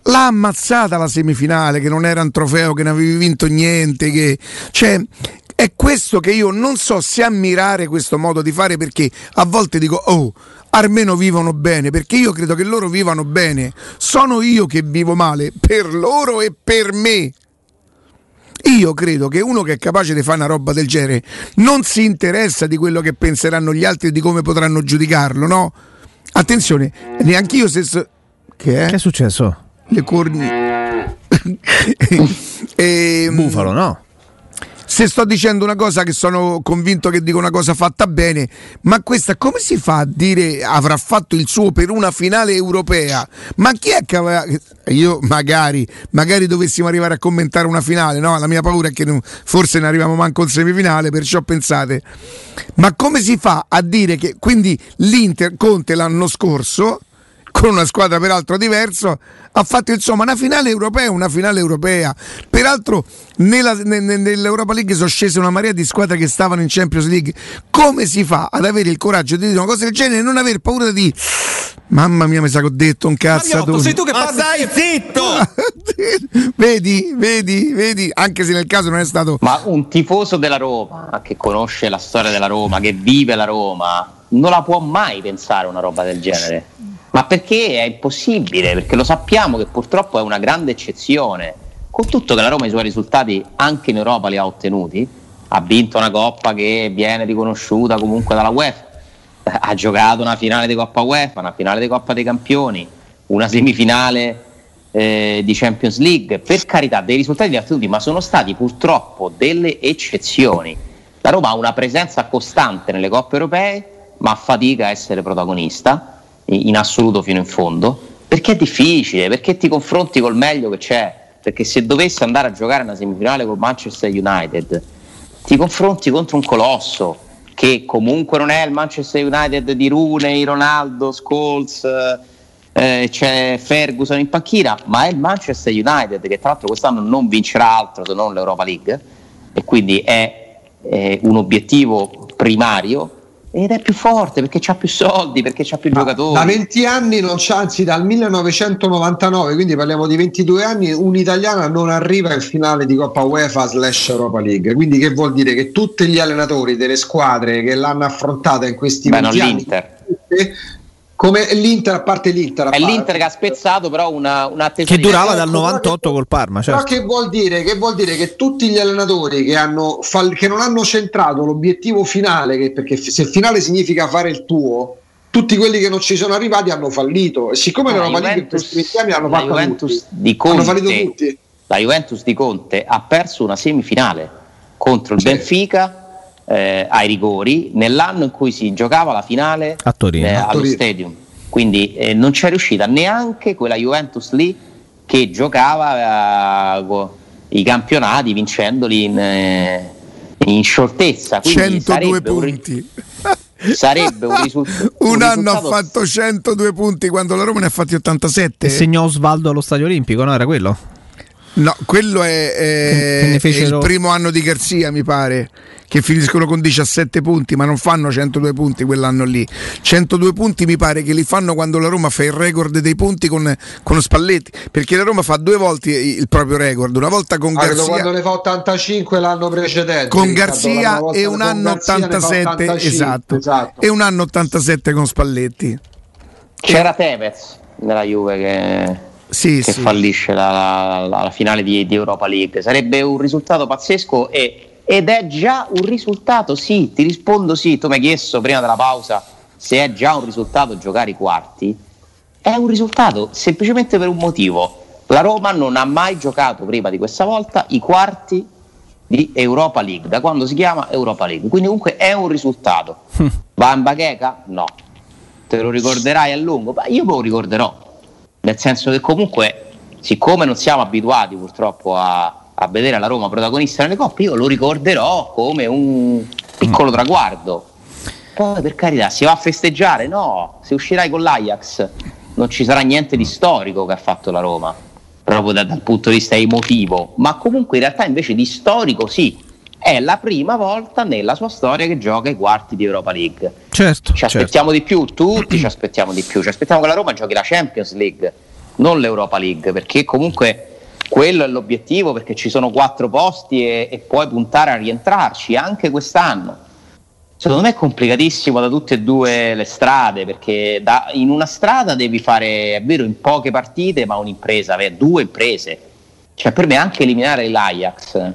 l'ha ammazzata la semifinale, che non era un trofeo, che non avevi vinto niente, che... Cioè, è questo che io non so se ammirare questo modo di fare perché a volte dico, oh, almeno vivono bene, perché io credo che loro vivano bene. Sono io che vivo male per loro e per me. Io credo che uno che è capace di fare una roba del genere non si interessa di quello che penseranno gli altri e di come potranno giudicarlo, no? Attenzione, neanche io stesso. Che è? Che è successo? Le corni. [laughs] e, Bufalo, no? Se sto dicendo una cosa che sono convinto che dico una cosa fatta bene, ma questa come si fa a dire avrà fatto il suo per una finale europea? Ma chi è che aveva... Io magari, magari dovessimo arrivare a commentare una finale, no? La mia paura è che non, forse ne arriviamo manco in semifinale, perciò pensate. Ma come si fa a dire che quindi l'Inter Conte l'anno scorso con una squadra peraltro diversa, ha fatto insomma una finale europea, una finale europea. Peraltro nella, nell'Europa League sono scese una marea di squadre che stavano in Champions League. Come si fa ad avere il coraggio di dire una cosa del genere e non aver paura di Mamma mia, mi sa che ho detto un cazzo. tu. Sei tu che Ma stai zitto! [laughs] vedi, vedi, vedi, anche se nel caso non è stato. Ma un tifoso della Roma che conosce la storia della Roma, che vive la Roma, non la può mai pensare una roba del genere. Ma perché è impossibile? Perché lo sappiamo che purtroppo è una grande eccezione. Con tutto che la Roma i suoi risultati anche in Europa li ha ottenuti, ha vinto una coppa che viene riconosciuta comunque dalla UEFA, ha giocato una finale di Coppa UEFA, una finale di Coppa dei Campioni, una semifinale eh, di Champions League, per carità dei risultati li ha ottenuti, ma sono stati purtroppo delle eccezioni. La Roma ha una presenza costante nelle coppe europee, ma fatica a essere protagonista in assoluto fino in fondo, perché è difficile, perché ti confronti col meglio che c'è, perché se dovessi andare a giocare una semifinale con Manchester United, ti confronti contro un colosso che comunque non è il Manchester United di Rooney, Ronaldo, Scholes, eh, c'è Ferguson in panchina, ma è il Manchester United che tra l'altro quest'anno non vincerà altro se non l'Europa League e quindi è, è un obiettivo primario ed è più forte perché c'ha più soldi, perché c'ha più Ma giocatori. Da 20 anni non c'ha, anzi dal 1999, quindi parliamo di 22 anni, un'italiana non arriva in finale di Coppa UEFA slash Europa League. Quindi che vuol dire? Che tutti gli allenatori delle squadre che l'hanno affrontata in questi Beh, 20 anni come l'Inter, a parte l'Inter. È l'Inter che ha spezzato però una, una Che durava dal 98 col Parma. Certo. Però che vuol, dire, che vuol dire che tutti gli allenatori che, hanno, che non hanno centrato l'obiettivo finale, che, perché se il finale significa fare il tuo, tutti quelli che non ci sono arrivati hanno fallito. E siccome no, l'Europa League in questi anni hanno fatto tutti, di Conte, hanno fallito tutti. La Juventus di Conte ha perso una semifinale contro il sì. Benfica eh, ai rigori nell'anno in cui si giocava la finale a Torino, eh, a allo Torino. Stadium. Quindi eh, non c'è riuscita neanche quella Juventus lì che giocava eh, i campionati vincendoli in, eh, in scioltezza. Quindi 102 punti. sarebbe un, risultato. [laughs] un, [laughs] un anno ha fatto 102 punti quando la Roma ne ha fatti 87. E segnò Osvaldo allo Stadio Olimpico, no? Era quello? No, quello è, è, fecero... è, il primo anno di Garzia, mi pare, che finiscono con 17 punti, ma non fanno 102 punti quell'anno lì. 102 punti mi pare che li fanno quando la Roma fa il record dei punti con, con Spalletti, perché la Roma fa due volte il proprio record, una volta con ah, Garzia. quando ne fa 85 l'anno precedente. Con Garzia e un anno 87, 85, esatto, esatto, e un anno 87 con Spalletti. C'era Tevez nella Juve che sì, che sì. fallisce la, la, la finale di, di, Europa League. Sarebbe un risultato pazzesco e, ed è già un risultato, sì, ti rispondo sì, tu mi hai chiesto prima della pausa se è già un risultato giocare i quarti. È un risultato semplicemente per un motivo. La Roma non ha mai giocato prima di questa volta i quarti di Europa League, da quando si chiama Europa League. Quindi comunque è un risultato. Va in bacheca? No. Te lo ricorderai a lungo? Beh, io me lo ricorderò nel senso che comunque, siccome non siamo abituati purtroppo a, a vedere la Roma protagonista nelle coppe, io lo ricorderò come un piccolo mm. traguardo. Poi per carità, si va a festeggiare? No, se uscirai con l'Ajax non ci sarà niente di storico che ha fatto la Roma, proprio da, dal punto di vista emotivo, ma comunque in realtà invece di storico sì, è la prima volta nella sua storia che gioca i quarti di Europa League. Certo, ci certo. aspettiamo di più, tutti ci aspettiamo di più, ci aspettiamo che la Roma giochi la Champions League, non l'Europa League, perché comunque quello è l'obiettivo, perché ci sono quattro posti e, e puoi puntare a rientrarci anche quest'anno. Secondo me è complicatissimo da tutte e due le strade, perché da, in una strada devi fare, è vero, in poche partite, ma un'impresa, due imprese. Cioè per me anche eliminare l'Ajax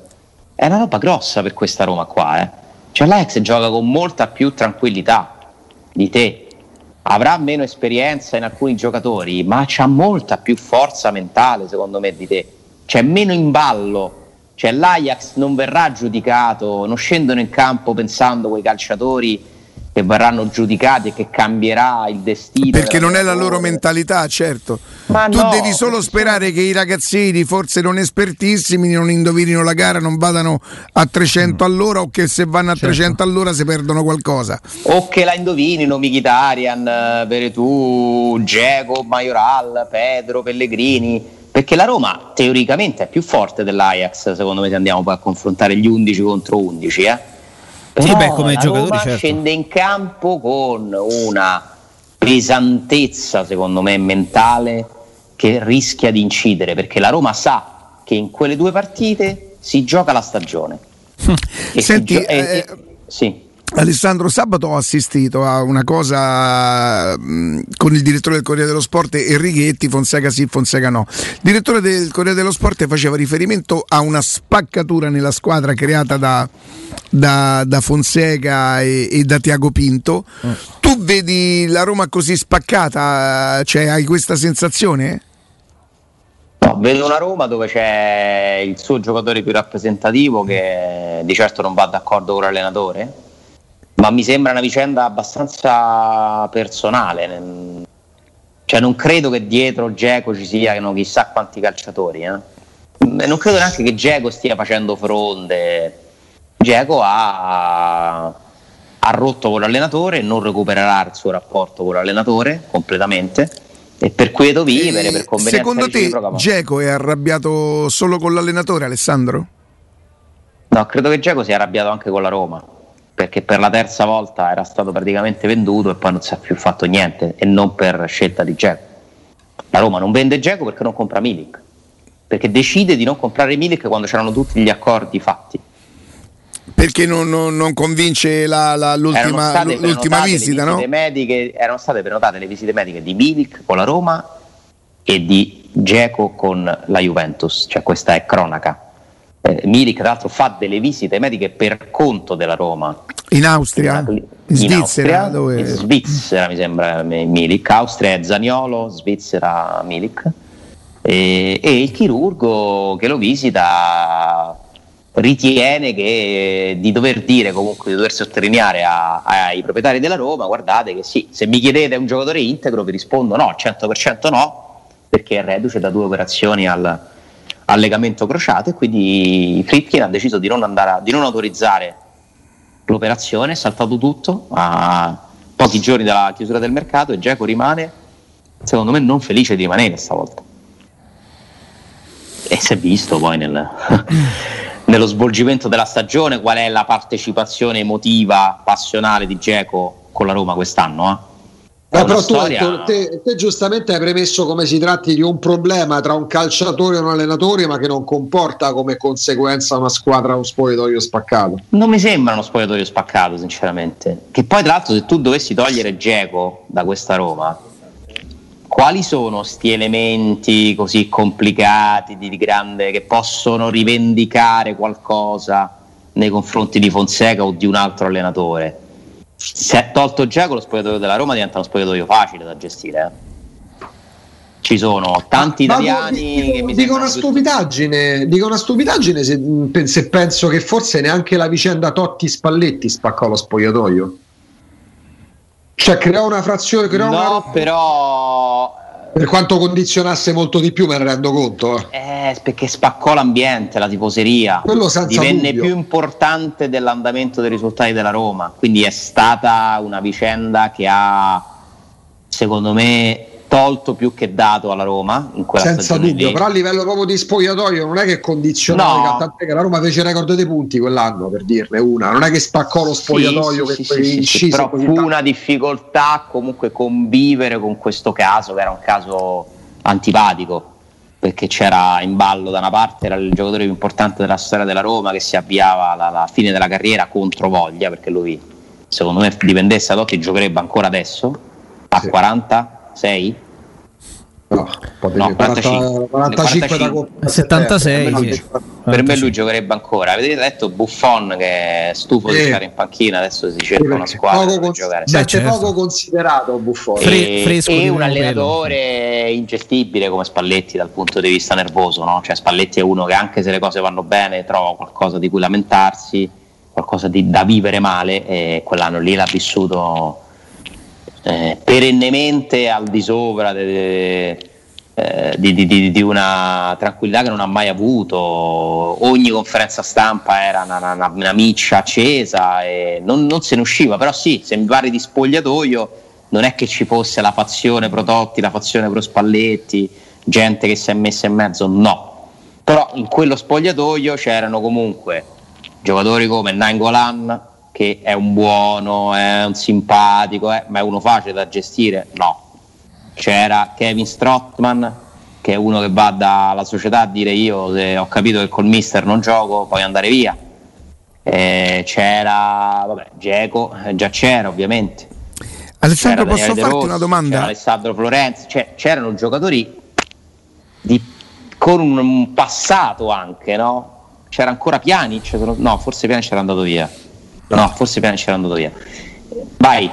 è una roba grossa per questa Roma qua. Eh. Cioè l'Ajax gioca con molta più tranquillità di te, avrà meno esperienza in alcuni giocatori, ma ha molta più forza mentale secondo me di te. C'è meno in ballo. Cioè l'Ajax non verrà giudicato, non scendono in campo pensando quei calciatori che verranno giudicati e che cambierà il destino. Perché non è la loro mentalità, certo. Ma tu no, devi solo sperare che i ragazzini, forse non espertissimi, non indovinino la gara, non vadano a 300 mm. all'ora o che se vanno a certo. 300 all'ora si perdono qualcosa. O che la indovinino Mkhitaryan, Veretù, Geco, Majoral, Pedro, Pellegrini. Perché la Roma teoricamente è più forte dell'Ajax, secondo me, se andiamo poi a confrontare gli 11 contro 11. Eh? Sì, beh, come giocatori Roma certo. scende in campo con una pesantezza, secondo me, mentale che rischia di incidere, perché la Roma sa che in quelle due partite si gioca la stagione. [laughs] Senti, gio- eh, eh, sì. Alessandro Sabato ho assistito a una cosa mh, con il direttore del Corriere dello Sport Enrighetti, Fonseca sì, Fonseca no. Il direttore del Corriere dello Sport faceva riferimento a una spaccatura nella squadra creata da, da, da Fonseca e, e, da Tiago Pinto. Mm. Tu vedi la Roma così spaccata? Cioè, hai questa sensazione? No, vedo una Roma dove c'è il suo giocatore più rappresentativo che di certo non va d'accordo con l'allenatore ma mi sembra una vicenda abbastanza personale. Cioè, non credo che dietro Geco ci siano chissà quanti calciatori. Eh? Non credo neanche che Geco stia facendo fronde. Geco ha, ha rotto con l'allenatore, non recupererà il suo rapporto con l'allenatore completamente e per quieto vivere, per convenienza Secondo te Geco è arrabbiato solo con l'allenatore Alessandro? No, credo che Geco sia arrabbiato anche con la Roma perché per la terza volta era stato praticamente venduto e poi non si è più fatto niente e non per scelta di Geco. La Roma non vende Geco perché non compra Milik, perché decide di non comprare Milik quando c'erano tutti gli accordi fatti. Perché non, non, non convince la, la, l'ultima, l'ultima visita, no? Mediche, erano state prenotate le visite mediche di Milik con la Roma e di Geco con la Juventus, cioè questa è cronaca eh, Milik tra l'altro fa delle visite mediche per conto della Roma. In Austria? In, in Svizzera? Austria, dove... In Svizzera mi sembra Milik, Austria è Zaniolo, Svizzera Milik. E, e il chirurgo che lo visita ritiene che, di dover dire comunque di dover sottolineare a, ai proprietari della Roma guardate che sì, se mi chiedete un giocatore integro vi rispondo no, al 100% no perché è reduce da due operazioni al, al legamento crociato e quindi Fritkin ha deciso di non, a, di non autorizzare l'operazione, è saltato tutto a pochi giorni dalla chiusura del mercato e Geco rimane, secondo me, non felice di rimanere stavolta. E si è visto poi nel, [laughs] nello svolgimento della stagione qual è la partecipazione emotiva, passionale di Geco con la Roma quest'anno. Eh? No, però storia... tu, te, te, giustamente hai premesso come si tratti di un problema tra un calciatore e un allenatore, ma che non comporta come conseguenza una squadra uno spogliatoio spaccato. Non mi sembra uno spogliatoio spaccato, sinceramente. Che poi, tra l'altro, se tu dovessi togliere Geco da questa Roma, quali sono sti elementi così complicati di, di grande che possono rivendicare qualcosa nei confronti di Fonseca o di un altro allenatore? Se è tolto Giacomo lo spogliatoio della Roma diventa uno spogliatoio facile da gestire eh. ci sono tanti ma, italiani ma, dico, che dico una stupidaggine dico una stupidaggine se, se, penso che forse neanche la vicenda Totti Spalletti spaccò lo spogliatoio cioè creò una frazione creò no una... però per quanto condizionasse molto di più, me ne rendo conto. Eh, perché spaccò l'ambiente, la tifoseria. Quello senza Divenne dubbio. più importante dell'andamento dei risultati della Roma. Quindi è stata una vicenda che ha, secondo me, tolto più che dato alla Roma in quella senza dubbio lì. però a livello proprio di spogliatoio non è che condizionava no. che la Roma fece record dei punti quell'anno per dirne una non è che spaccò lo spogliatoio sì, sì, sì, sì però fu tanto. una difficoltà comunque convivere con questo caso che era un caso antipatico perché c'era in ballo da una parte era il giocatore più importante della storia della Roma che si avviava alla, alla fine della carriera contro voglia perché lui secondo me dipendesse da Totti giocherebbe ancora adesso a 40 6? No, no 45, 45, 45 da 76 per, me, sì. per me lui giocherebbe ancora avete detto Buffon che è stufo di stare in panchina adesso si cerca una squadra poco per giocare Beh, certo. poco considerato Buffon e, Fresco e un allenatore quello. ingestibile come Spalletti dal punto di vista nervoso no? cioè Spalletti è uno che anche se le cose vanno bene trova qualcosa di cui lamentarsi qualcosa di, da vivere male e quell'anno lì l'ha vissuto eh, perennemente al di sopra de, de, eh, di, di, di, una tranquillità che non ha mai avuto. Ogni conferenza stampa era una, una, una miccia accesa e non, non, se ne usciva, però sì, se mi parli di spogliatoio non è che ci fosse la fazione pro Totti, la fazione pro Spalletti, gente che si è messa in mezzo, no. Però in quello spogliatoio c'erano comunque giocatori come Nangolan, che è un buono, è un simpatico, eh, ma è uno facile da gestire? No. C'era Kevin Strottman, che è uno che va dalla società a dire io se ho capito che col mister non gioco, puoi andare via. Eh, c'era, vabbè, Geco, eh, già c'era ovviamente. Alessandro, c'era posso farti Rossi, una domanda? Alessandro Florenzi, cioè, c'erano giocatori di, con un, un, passato anche, no? C'era ancora Pianic, no, forse Pianic era andato via. No, forse Pianic era andato via. Vai.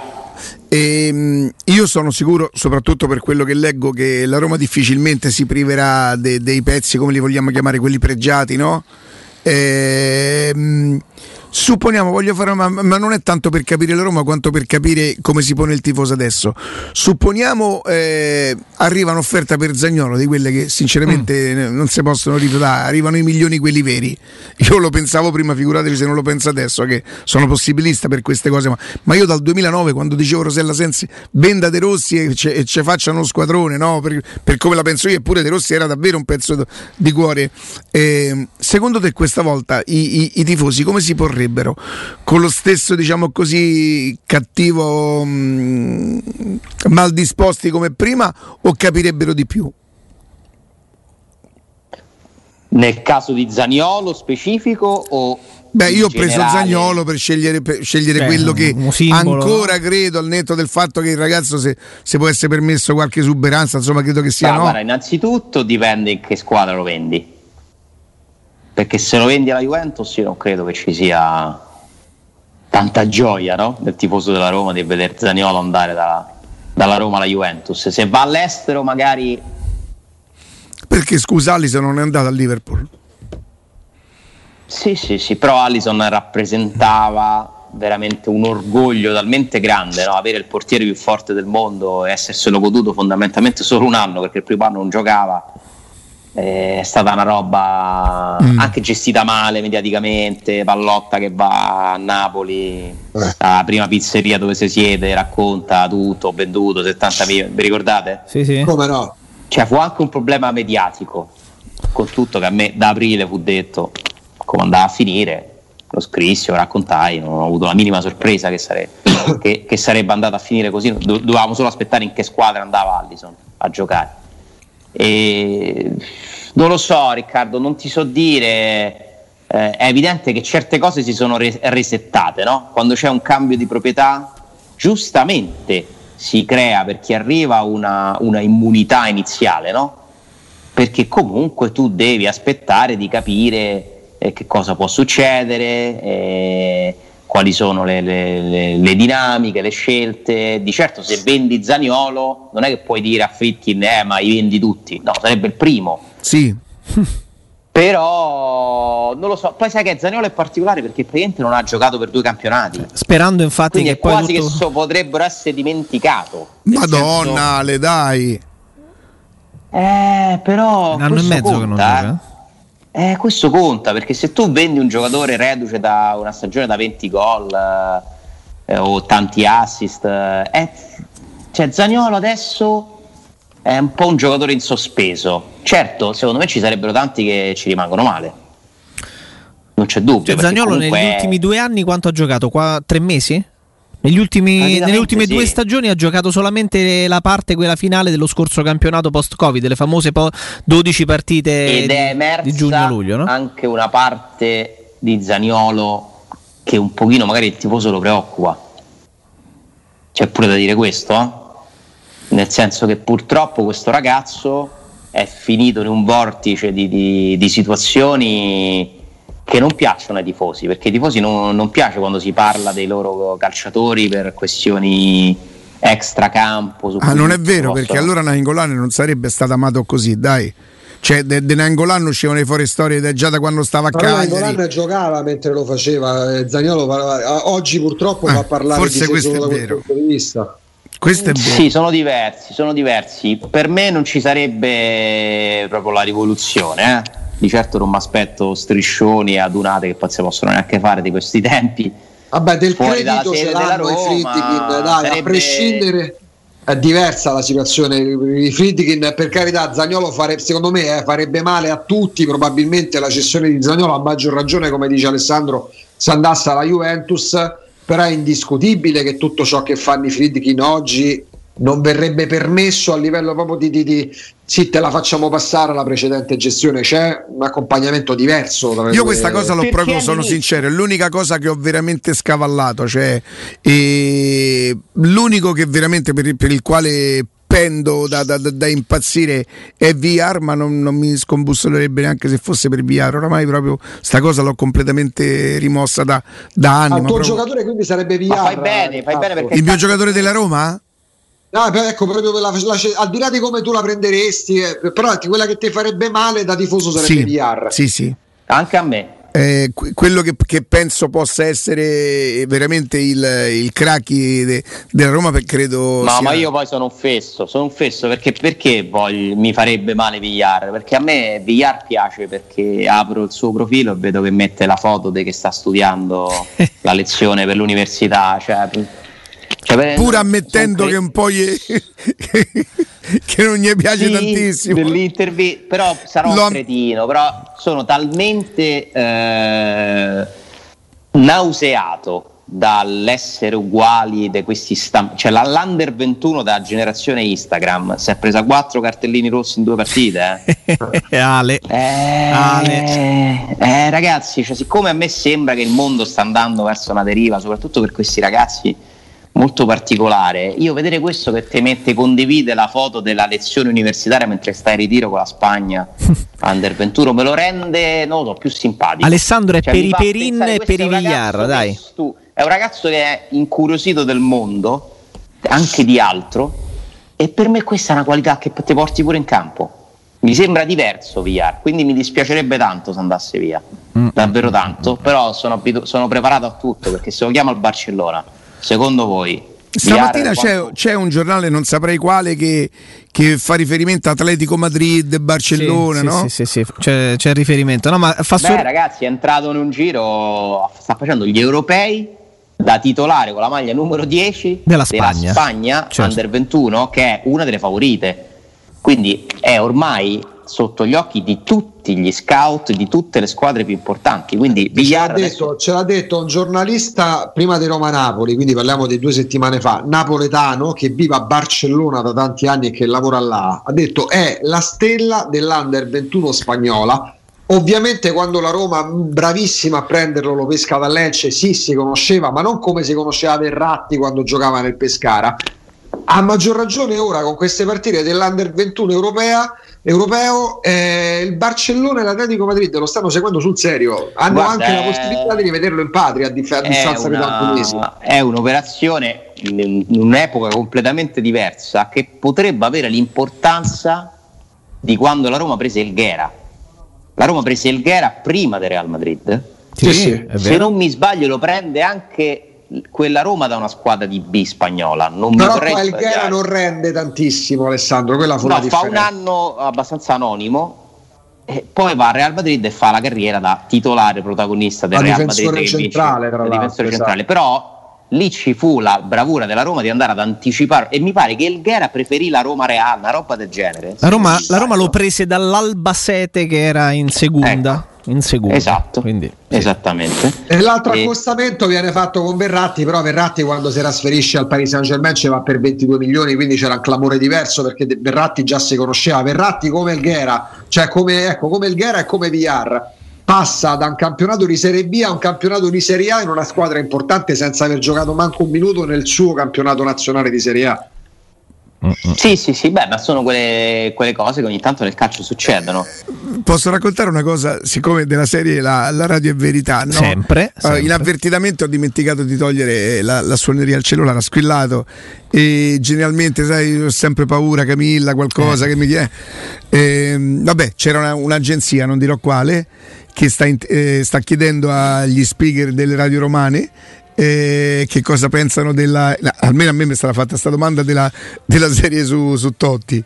E, ehm, io sono sicuro, soprattutto per quello che leggo, che la Roma difficilmente si priverà de, dei pezzi, come li vogliamo chiamare, quelli pregiati, no? Ehm, Supponiamo, voglio fare una, ma non è tanto per capire la Roma quanto per capire come si pone il tifoso adesso. Supponiamo eh, arriva un'offerta per Zagnolo di quelle che sinceramente mm. non si possono rifiutare, arrivano i milioni quelli veri. [laughs] Io lo pensavo prima, figuratevi se non lo penso adesso, che sono possibilista per queste cose, ma, ma io dal 2009 quando dicevo Rosella Sensi venda De Rossi e ci facciano uno squadrone, no? per, per, come la penso io, eppure De Rossi era davvero un pezzo di cuore. Eh, secondo te questa volta i, i, i tifosi come si porrebbero? Farebbero con lo stesso, diciamo così, cattivo mh, mm, mal disposti come prima o capirebbero di più? Nel caso di Zaniolo specifico o Beh, io ho preso Zagnolo per scegliere, per scegliere Beh, quello che ancora credo, al netto del fatto che il ragazzo, se, se può essere permesso qualche esuberanza, insomma, credo che sia. Ah, no. guarda, innanzitutto dipende in che squadra lo vendi perché se lo vendi alla Juventus io non credo che ci sia tanta gioia no? del tifoso della Roma di vedere Zaniolo andare da, dalla Roma alla Juventus. Se va all'estero magari... Perché scusa Allison non è andato a Liverpool? Sì, sì, sì, però Allison rappresentava veramente un orgoglio talmente grande no? avere il portiere più forte del mondo e esserselo goduto fondamentalmente solo un anno perché il primo anno non giocava è stata una roba mm. anche gestita male mediaticamente, Pallotta che va a Napoli, eh. la prima pizzeria dove si siede, racconta tutto, ho venduto 70 milioni, vi ricordate? Sì, sì. Come no? Cioè fu anche un problema mediatico, con tutto che a me da aprile fu detto come andava a finire, lo scrissi, lo raccontai, non ho avuto la minima sorpresa che, sare- che, che sarebbe andata a finire così, Do- dovevamo solo aspettare in che squadra andava Allison a giocare e non lo so, Riccardo, non ti so dire. Eh, è evidente che certe cose si sono re- resettate, no? Quando c'è un cambio di proprietà, giustamente si crea per chi arriva una, una immunità iniziale, no? Perché comunque tu devi aspettare di capire eh, che cosa può succedere. Eh, quali sono le, le, le, dinamiche, le scelte. Di certo, se vendi Zaniolo, non è che puoi dire a Fritkin, eh, ma i vendi tutti. No, sarebbe il primo. Sì. Però non lo so. Poi sai che Zaniolo è particolare perché praticamente non ha giocato per due campionati. Sperando infatti Quindi che è quasi tutto... che so, potrebbero essere dimenticato. Madonna, senso... le dai. Eh, però. Un anno e mezzo conta, che non gioca. Eh. Eh, questo conta perché se tu vendi un giocatore reduce da una stagione da 20 gol eh, o tanti assist, eh, cioè Zagnolo adesso è un po' un giocatore in sospeso. Certo, secondo me ci sarebbero tanti che ci rimangono male. Non c'è dubbio. Cioè, Zagnolo negli ultimi due anni quanto ha giocato? Qua, tre mesi? Ultimi, nelle ultime sì. due stagioni ha giocato solamente la parte, quella finale dello scorso campionato post-Covid, le famose po- 12 partite Ed è di, di giugno-luglio. No? Anche una parte di Zaniolo che un pochino magari il tifoso lo preoccupa. C'è pure da dire questo, eh? nel senso che purtroppo questo ragazzo è finito in un vortice di, di, di situazioni che non piacciono ai tifosi, perché ai tifosi non, non piace quando si parla dei loro calciatori per questioni extracampo. Ah, non è vero, perché allora Nainggolan non sarebbe stato amato così, dai. Cioè, De, De Nangolan uscivano fuori storie già da quando stava a casa. Nangolan giocava mentre lo faceva, eh, Zagnolo parlava. oggi purtroppo ah, va a parlare forse di questo è vero. punto di vista. Questo è vero. Sì, sono diversi, sono diversi. Per me non ci sarebbe proprio la rivoluzione, eh? Di certo non mi aspetto striscioni e adunate che poi si possono neanche fare di questi tempi. Vabbè, del Fuori credito ce l'hanno i Friedkin, dai, sarebbe... a prescindere è diversa la situazione. I Friedkin, per carità, Zagnolo fare, secondo me eh, farebbe male a tutti. Probabilmente la cessione di Zagnolo, a maggior ragione, come dice Alessandro, se andasse alla Juventus. Però è indiscutibile che tutto ciò che fanno i Friedkin oggi non verrebbe permesso a livello proprio di, di, di, sì te la facciamo passare alla precedente gestione c'è un accompagnamento diverso io questa cosa l'ho Perché proprio sono sincero è l'unica cosa che ho veramente scavallato cioè eh, l'unico che veramente per, per il quale pendo da, da, da, impazzire è VR ma non, non, mi scombussolerebbe neanche se fosse per VR oramai proprio sta cosa l'ho completamente rimossa da, da anni ah, il tuo proprio... giocatore quindi sarebbe VR ma fai bene, fai bene perché il mio giocatore della Roma? No, ecco, proprio la, la, al di là di come tu la prenderesti, eh, però quella che ti farebbe male da tifoso sarebbe sì, VR. Sì, sì. Anche a me. Eh, quello che, che, penso possa essere veramente il, il crack de, della Roma per credo no, sia... ma io poi sono offesso sono offesso perché, perché voglio, mi farebbe male Villar perché a me Villar piace perché apro il suo profilo e vedo che mette la foto di che sta studiando [laughs] la lezione per l'università cioè, cioè, Pur ammettendo che un po' gli... [laughs] che non gli piace sì, tantissimo. però sarò Lo... un cretino, però sono talmente eh, nauseato dall'essere uguali di questi stampi, cioè l'under 21 da generazione Instagram si è presa quattro cartellini rossi in due partite eh. [laughs] Ale. Eh, Ale. Eh, ragazzi cioè, siccome a me sembra che il mondo sta andando verso una deriva soprattutto per questi ragazzi molto particolare. Io vedere questo che ti mette, condivide la foto della lezione universitaria mentre stai in ritiro con la Spagna [laughs] Under 21 me lo rende, non lo so, più simpatico. Alessandro è cioè, per i Perin e per i Vigliar, dai. Tu, è un ragazzo che è incuriosito del mondo, anche di altro, e per me questa è una qualità che ti porti pure in campo. Mi sembra diverso Villar, quindi mi dispiacerebbe tanto se andasse via, mm. davvero tanto, però sono, abitu- sono preparato a tutto perché se lo chiamo al Barcellona secondo voi Stamattina c'è, c'è, un giornale, non saprei quale, che, che, fa riferimento a Atletico Madrid, Barcellona, sì, no? Sì, sì, sì, c'è, c'è riferimento. No, ma fa Beh, ragazzi, è entrato in un giro, sta facendo gli europei da titolare con la maglia numero 10 della Spagna, della Spagna certo. Under 21, che è una delle favorite. Quindi è ormai sotto gli occhi di tutti gli scout di tutte le squadre più importanti. Quindi ce, l'ha detto, ce l'ha detto un giornalista prima di Roma-Napoli, quindi parliamo di due settimane fa, napoletano che vive a Barcellona da tanti anni e che lavora là. Ha detto è la stella dell'Under 21 spagnola. Ovviamente quando la Roma, bravissima a prenderlo, lo pesca da Lecce, sì, si conosceva, ma non come si conosceva Verratti quando giocava nel Pescara. A maggior ragione ora con queste partite dell'Under 21 europea europeo, eh, il Barcellona e l'Atletico Madrid lo stanno seguendo sul serio. Hanno Guarda, anche la possibilità di rivederlo in patria a, dif- a distanza di tanti mesi. È un'operazione in un'epoca completamente diversa che potrebbe avere l'importanza di quando la Roma prese il Ghera. La Roma prese il Ghera prima del Real Madrid. Sì, sì, Se non mi sbaglio, lo prende anche quella Roma da una squadra di B spagnola. Non Però qua il Ghera non rende tantissimo, Alessandro. Quella fu no, fa un anno abbastanza anonimo. E poi va al Real Madrid e fa la carriera da titolare protagonista del la Real Madrid centrale, tra difensore centrale. Esatto. Però lì ci fu la bravura della Roma di andare ad anticipare e mi pare che il Ghera preferì la Roma Real, una roba del genere. La Roma, la Roma lo prese dall'Albacete che era in seconda. Ecco in seconda. Esatto, Quindi, sì. esattamente. E l'altro e... accostamento viene fatto con Verratti, però Verratti quando si trasferisce al Paris Saint Germain ci va per 22 milioni, quindi c'era un clamore diverso perché Verratti già si conosceva. Verratti come il Ghera, cioè come, ecco, come il Ghera e come Villar passa da un campionato di Serie B a un campionato di Serie A in una squadra importante senza aver giocato manco un minuto nel suo campionato nazionale di Serie A. Sì, sì, sì, beh, ma sono quelle, quelle, cose che ogni tanto nel calcio succedono. Posso raccontare una cosa, siccome della serie La, la radio è verità, no? sempre, sempre. Uh, inavvertitamente ho dimenticato di togliere la, la suoneria al cellulare, ha squillato e generalmente, sai, ho sempre paura, Camilla, qualcosa eh. che mi chiede. Eh, vabbè, c'era una, un'agenzia, non dirò quale, che sta, in, eh, sta chiedendo agli speaker delle radio romane eh, che cosa pensano della. No, almeno a me mi è stata fatta questa domanda della, della serie su, su Totti.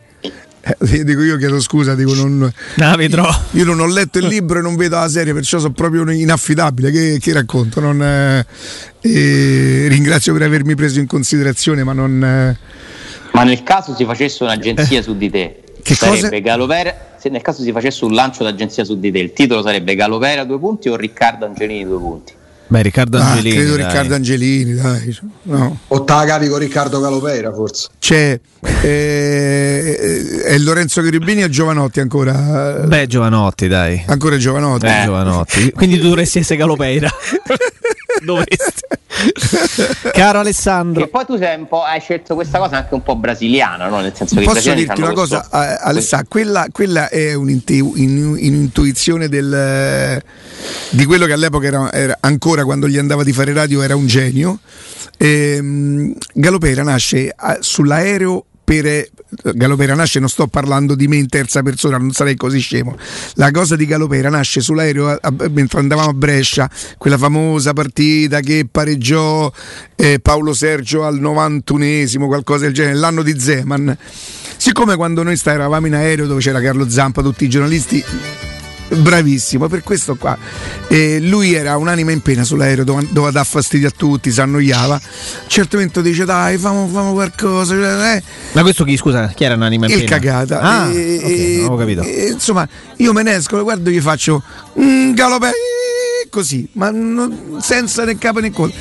Eh, dico io chiedo scusa, dico non, no, vedrò. io non ho letto il libro e non vedo la serie, perciò sono proprio inaffidabile. Che, che racconto? Non, eh, eh, ringrazio per avermi preso in considerazione, ma non. Eh. Ma nel caso si facesse un'agenzia su di te, che sarebbe cosa? Galovera, se nel caso si facesse un lancio d'agenzia su di te, il titolo sarebbe Galovera due punti o Riccardo Angelini due punti? Beh, Riccardo ah, Angelini. Credo dai. Riccardo Angelini, dai. No. O Tagavi con Riccardo Galopeira, forse. C'è eh, è Lorenzo Cherubini e Giovanotti ancora. Beh, Giovanotti, dai. Ancora Giovanotti. Eh. Giovanotti. [laughs] Quindi tu dovresti essere Galopeira. [laughs] dovresti. Caro Alessandro. E poi tu sei un po', hai scelto questa cosa anche un po' brasiliana, no? Nel senso che Posso dirti una cosa, questo... Alessandro? Quella, quella è un'intuizione del, di quello che all'epoca era, era, ancora quando gli andava di fare radio, era un genio. Ehm, Galopera nasce sull'aereo per Galopera nasce, non sto parlando di me in terza persona, non sarei così scemo. La cosa di Galopera nasce sull'aereo a, a, mentre andavamo a Brescia, quella famosa partita che pareggiò eh, Paolo Sergio al 91esimo, qualcosa del genere, l'anno di Zeman. Siccome quando noi eravamo in aereo dove c'era Carlo Zampa, tutti i giornalisti bravissimo per questo qua. Eh, lui era un'anima in pena sull'aereo doveva dar fastidio a tutti si annoiava a un certo momento dice dai famo, famo qualcosa eh. ma questo chi scusa? Chi era un'anima in il pena? il cagata. Ah, e, okay, non ho capito. e, insomma io me ne esco guardo gli faccio un galopè così ma non, senza né capo né coda.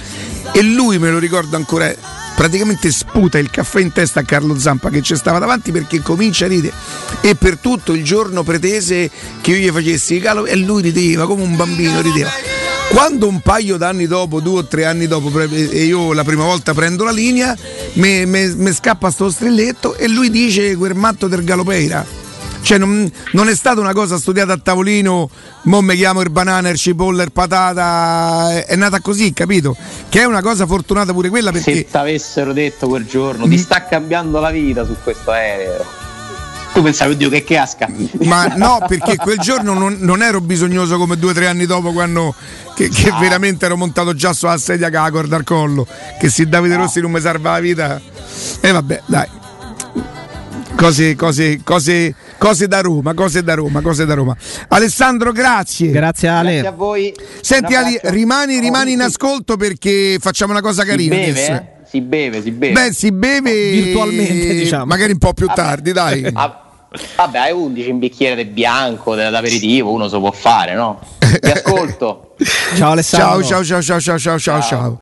E lui me lo ricordo ancora praticamente sputa il caffè in testa a Carlo Zampa che ci stava davanti perché comincia a ridere. E per tutto il giorno pretese che io gli facessi il calo e lui rideva come un bambino rideva. Quando un paio d'anni dopo, due o tre anni dopo, e io la prima volta prendo la linea, mi scappa sto strilletto e lui dice quel matto del Galopeira cioè non, non, è stata una cosa studiata a tavolino, mo mi chiamo il banana, il cipolla, il patata, è, nata così, capito? Che è una cosa fortunata pure quella perché... Se ti avessero detto quel giorno, mm. ti sta cambiando la vita su questo aereo. tu pensavi, oddio, che casca. Ma [laughs] no, perché quel giorno non, non ero bisognoso come due o tre anni dopo quando che, che no. veramente ero montato già sulla sedia con la corda al collo. Che se Davide no. Rossi non mi salva la vita. E eh, vabbè, dai. Cose, cose, cose, cose da Roma, cose da Roma, cose da Roma. Alessandro, grazie. Grazie Ale. Grazie a voi. Senti Ali, rimani, rimani in ascolto perché facciamo una cosa carina. Si beve? Si beve, si beve. Beh, si beve virtualmente, diciamo. Magari un po' più tardi, dai. Vabbè, hai 11 un bicchiere di bianco, dell'aperitivo, uno se può fare, no? Ti [laughs] ascolto. ciao Alessandro. Ciao, ciao, ciao, ciao, ciao, ciao, ciao. ciao.